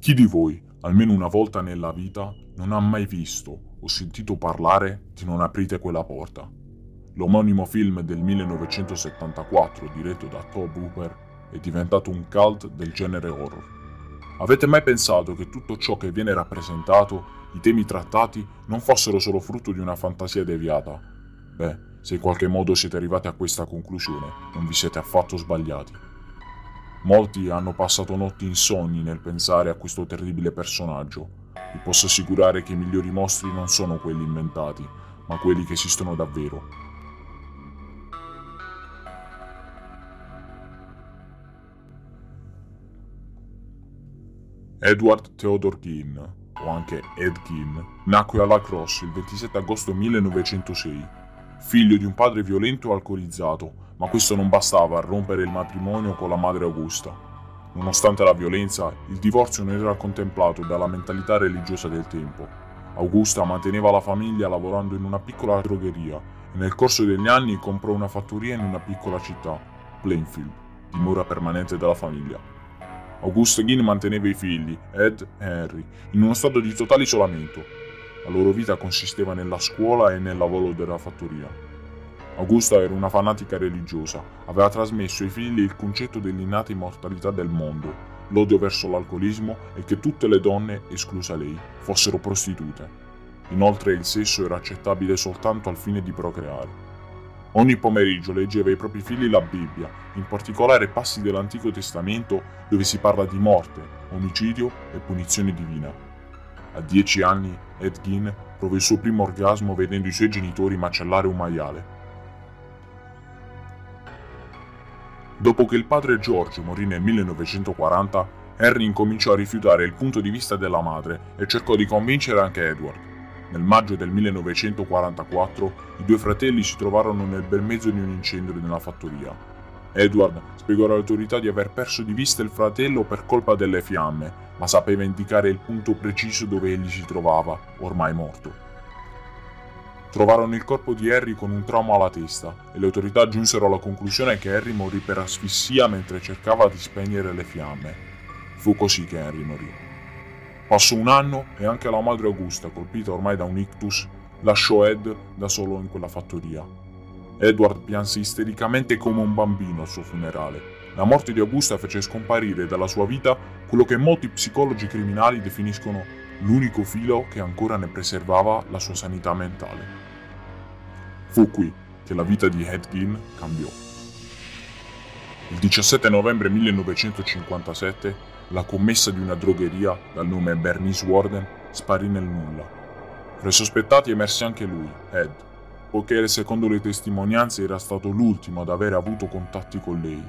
Chi di voi, almeno una volta nella vita, non ha mai visto o sentito parlare di Non aprite quella porta? L'omonimo film del 1974 diretto da Tobe Hooper è diventato un cult del genere horror. Avete mai pensato che tutto ciò che viene rappresentato, i temi trattati, non fossero solo frutto di una fantasia deviata? Beh, se in qualche modo siete arrivati a questa conclusione, non vi siete affatto sbagliati. Molti hanno passato notti insonni nel pensare a questo terribile personaggio. Vi posso assicurare che i migliori mostri non sono quelli inventati, ma quelli che esistono davvero. Edward Theodore Keane, o anche Ed Keane, nacque a La Crosse il 27 agosto 1906, figlio di un padre violento e alcolizzato ma questo non bastava a rompere il matrimonio con la madre Augusta. Nonostante la violenza, il divorzio non era contemplato dalla mentalità religiosa del tempo. Augusta manteneva la famiglia lavorando in una piccola drogheria e nel corso degli anni comprò una fattoria in una piccola città, Plainfield, dimora permanente della famiglia. Augusta Ginn manteneva i figli, Ed e Henry, in uno stato di totale isolamento. La loro vita consisteva nella scuola e nel lavoro della fattoria. Augusta era una fanatica religiosa, aveva trasmesso ai figli il concetto dell'innata immortalità del mondo, l'odio verso l'alcolismo e che tutte le donne, esclusa lei, fossero prostitute. Inoltre il sesso era accettabile soltanto al fine di procreare. Ogni pomeriggio leggeva ai propri figli la Bibbia, in particolare passi dell'Antico Testamento dove si parla di morte, omicidio e punizione divina. A dieci anni Ed Gein provò il suo primo orgasmo vedendo i suoi genitori macellare un maiale. Dopo che il padre George morì nel 1940, Henry incominciò a rifiutare il punto di vista della madre e cercò di convincere anche Edward. Nel maggio del 1944 i due fratelli si trovarono nel bel mezzo di un incendio nella fattoria. Edward spiegò alle autorità di aver perso di vista il fratello per colpa delle fiamme, ma sapeva indicare il punto preciso dove egli si trovava, ormai morto. Trovarono il corpo di Harry con un trauma alla testa e le autorità giunsero alla conclusione che Harry morì per asfissia mentre cercava di spegnere le fiamme. Fu così che Harry morì. Passò un anno e anche la madre Augusta, colpita ormai da un ictus, lasciò Ed da solo in quella fattoria. Edward pianse istericamente come un bambino al suo funerale. La morte di Augusta fece scomparire dalla sua vita quello che molti psicologi criminali definiscono l'unico filo che ancora ne preservava la sua sanità mentale. Fu qui che la vita di Hedgin cambiò. Il 17 novembre 1957 la commessa di una drogheria dal nome Bernice Warden sparì nel nulla. Fra i sospettati emerse anche lui, Ed, poiché secondo le testimonianze era stato l'ultimo ad avere avuto contatti con lei.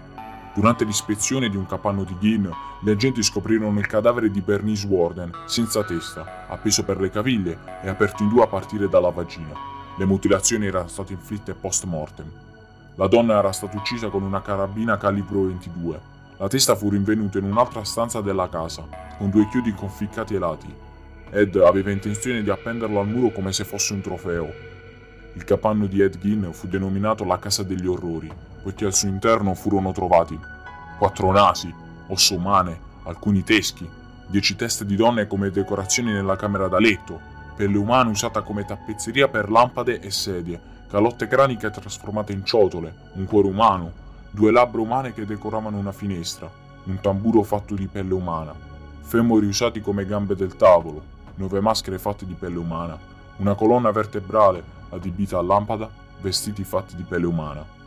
Durante l'ispezione di un capanno di Gin, gli agenti scoprirono il cadavere di Bernice Warden, senza testa, appeso per le caviglie e aperto in due a partire dalla vagina. Le mutilazioni erano state inflitte post mortem. La donna era stata uccisa con una carabina calibro 22. La testa fu rinvenuta in un'altra stanza della casa, con due chiodi conficcati ai lati. Ed aveva intenzione di appenderlo al muro come se fosse un trofeo. Il capanno di Ed Gein fu denominato la Casa degli Orrori, poiché al suo interno furono trovati quattro nasi, ossa umane, alcuni teschi, dieci teste di donne come decorazioni nella camera da letto, pelle umana usata come tappezzeria per lampade e sedie, calotte craniche trasformate in ciotole, un cuore umano, due labbra umane che decoravano una finestra, un tamburo fatto di pelle umana, femori usati come gambe del tavolo, nove maschere fatte di pelle umana, una colonna vertebrale adibita a lampada, vestiti fatti di pelle umana.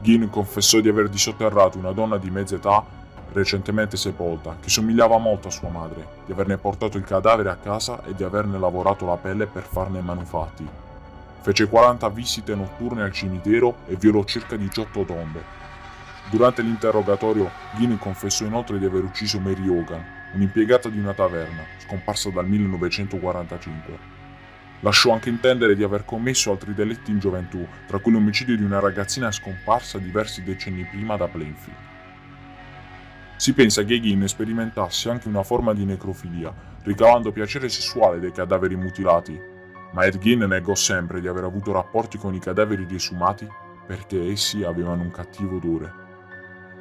Gin confessò di aver disotterrato una donna di mezza età recentemente sepolta, che somigliava molto a sua madre, di averne portato il cadavere a casa e di averne lavorato la pelle per farne manufatti. Fece 40 visite notturne al cimitero e violò circa 18 tombe. Durante l'interrogatorio, Gin confessò inoltre di aver ucciso Mary Hogan, un'impiegata di una taverna, scomparsa dal 1945. Lasciò anche intendere di aver commesso altri delitti in gioventù, tra cui l'omicidio di una ragazzina scomparsa diversi decenni prima da Plainfield. Si pensa che Gin sperimentasse anche una forma di necrofilia, ricavando piacere sessuale dai cadaveri mutilati, ma Ed Gein negò sempre di aver avuto rapporti con i cadaveri riesumati perché essi avevano un cattivo odore.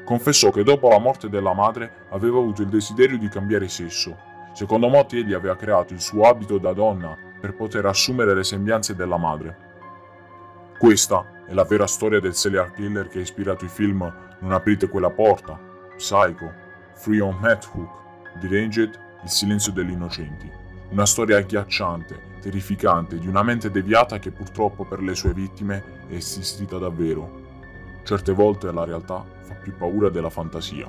confessò che dopo la morte della madre aveva avuto il desiderio di cambiare sesso. Secondo molti egli aveva creato il suo abito da donna per poter assumere le sembianze della madre. Questa è la vera storia del serial killer che ha ispirato i film Non aprite quella porta, Psycho, Free on Matt Hook, Deranged, Il silenzio degli innocenti. Una storia agghiacciante, terrificante, di una mente deviata che purtroppo per le sue vittime è esistita davvero. Certe volte la realtà fa più paura della fantasia.